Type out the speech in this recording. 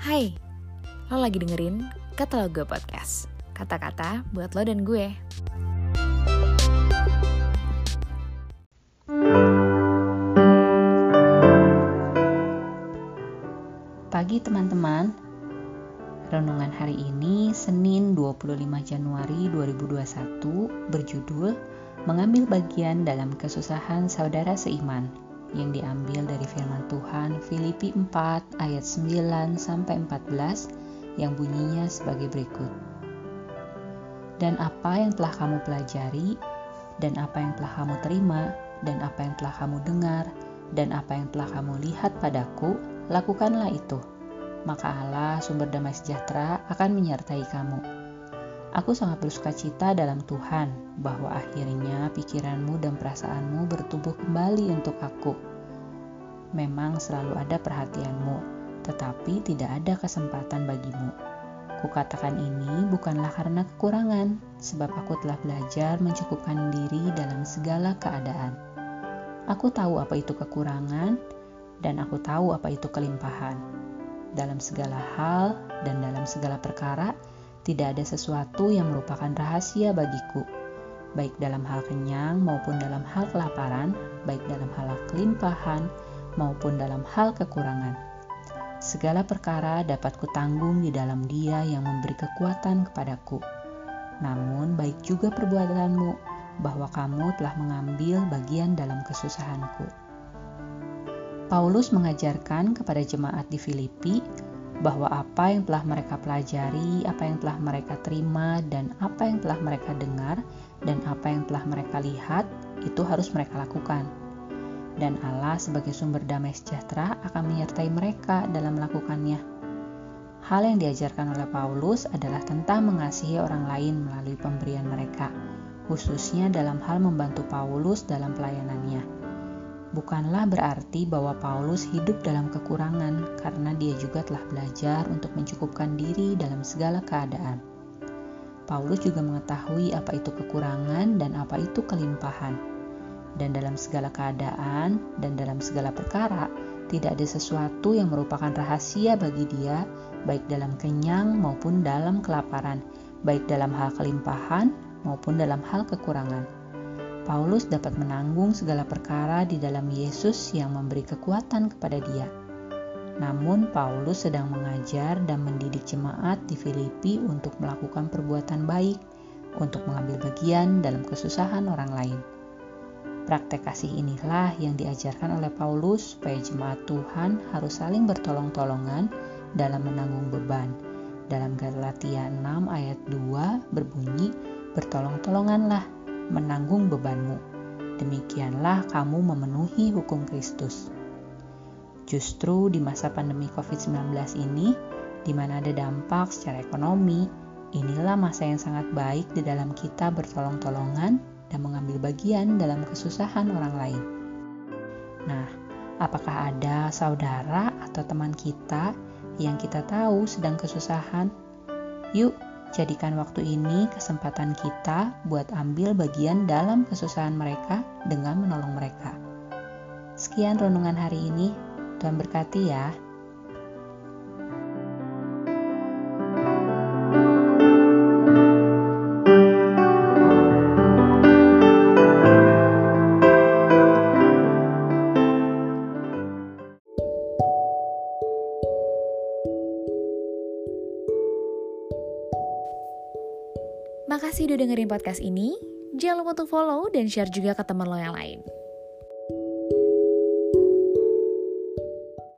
Hai, lo lagi dengerin Kata Lo Gue Podcast. Kata-kata buat lo dan gue. Pagi teman-teman, renungan hari ini Senin 25 Januari 2021 berjudul Mengambil bagian dalam kesusahan saudara seiman yang diambil dari firman Tuhan Filipi 4 ayat 9 sampai 14 yang bunyinya sebagai berikut. Dan apa yang telah kamu pelajari, dan apa yang telah kamu terima, dan apa yang telah kamu dengar, dan apa yang telah kamu lihat padaku, lakukanlah itu. Maka Allah, sumber damai sejahtera, akan menyertai kamu Aku sangat bersuka cita dalam Tuhan bahwa akhirnya pikiranmu dan perasaanmu bertumbuh kembali untuk aku. Memang selalu ada perhatianmu, tetapi tidak ada kesempatan bagimu. Kukatakan ini bukanlah karena kekurangan, sebab aku telah belajar mencukupkan diri dalam segala keadaan. Aku tahu apa itu kekurangan, dan aku tahu apa itu kelimpahan. Dalam segala hal dan dalam segala perkara, tidak ada sesuatu yang merupakan rahasia bagiku, baik dalam hal kenyang maupun dalam hal kelaparan, baik dalam hal kelimpahan maupun dalam hal kekurangan. Segala perkara dapat kutanggung di dalam Dia yang memberi kekuatan kepadaku. Namun, baik juga perbuatanmu bahwa kamu telah mengambil bagian dalam kesusahanku. Paulus mengajarkan kepada jemaat di Filipi bahwa apa yang telah mereka pelajari, apa yang telah mereka terima, dan apa yang telah mereka dengar, dan apa yang telah mereka lihat, itu harus mereka lakukan. Dan Allah sebagai sumber damai sejahtera akan menyertai mereka dalam melakukannya. Hal yang diajarkan oleh Paulus adalah tentang mengasihi orang lain melalui pemberian mereka, khususnya dalam hal membantu Paulus dalam pelayanannya bukanlah berarti bahwa Paulus hidup dalam kekurangan karena dia juga telah belajar untuk mencukupkan diri dalam segala keadaan. Paulus juga mengetahui apa itu kekurangan dan apa itu kelimpahan. Dan dalam segala keadaan dan dalam segala perkara, tidak ada sesuatu yang merupakan rahasia bagi dia, baik dalam kenyang maupun dalam kelaparan, baik dalam hal kelimpahan maupun dalam hal kekurangan Paulus dapat menanggung segala perkara di dalam Yesus yang memberi kekuatan kepada dia. Namun, Paulus sedang mengajar dan mendidik jemaat di Filipi untuk melakukan perbuatan baik, untuk mengambil bagian dalam kesusahan orang lain. Praktek kasih inilah yang diajarkan oleh Paulus supaya jemaat Tuhan harus saling bertolong-tolongan dalam menanggung beban. Dalam Galatia 6 ayat 2 berbunyi, bertolong-tolonganlah menanggung bebanmu. Demikianlah kamu memenuhi hukum Kristus. Justru di masa pandemi COVID-19 ini, di mana ada dampak secara ekonomi, inilah masa yang sangat baik di dalam kita bertolong-tolongan dan mengambil bagian dalam kesusahan orang lain. Nah, apakah ada saudara atau teman kita yang kita tahu sedang kesusahan? Yuk, Jadikan waktu ini kesempatan kita buat ambil bagian dalam kesusahan mereka dengan menolong mereka. Sekian renungan hari ini. Tuhan berkati ya. Makasih udah dengerin podcast ini. Jangan lupa untuk follow dan share juga ke teman lo yang lain.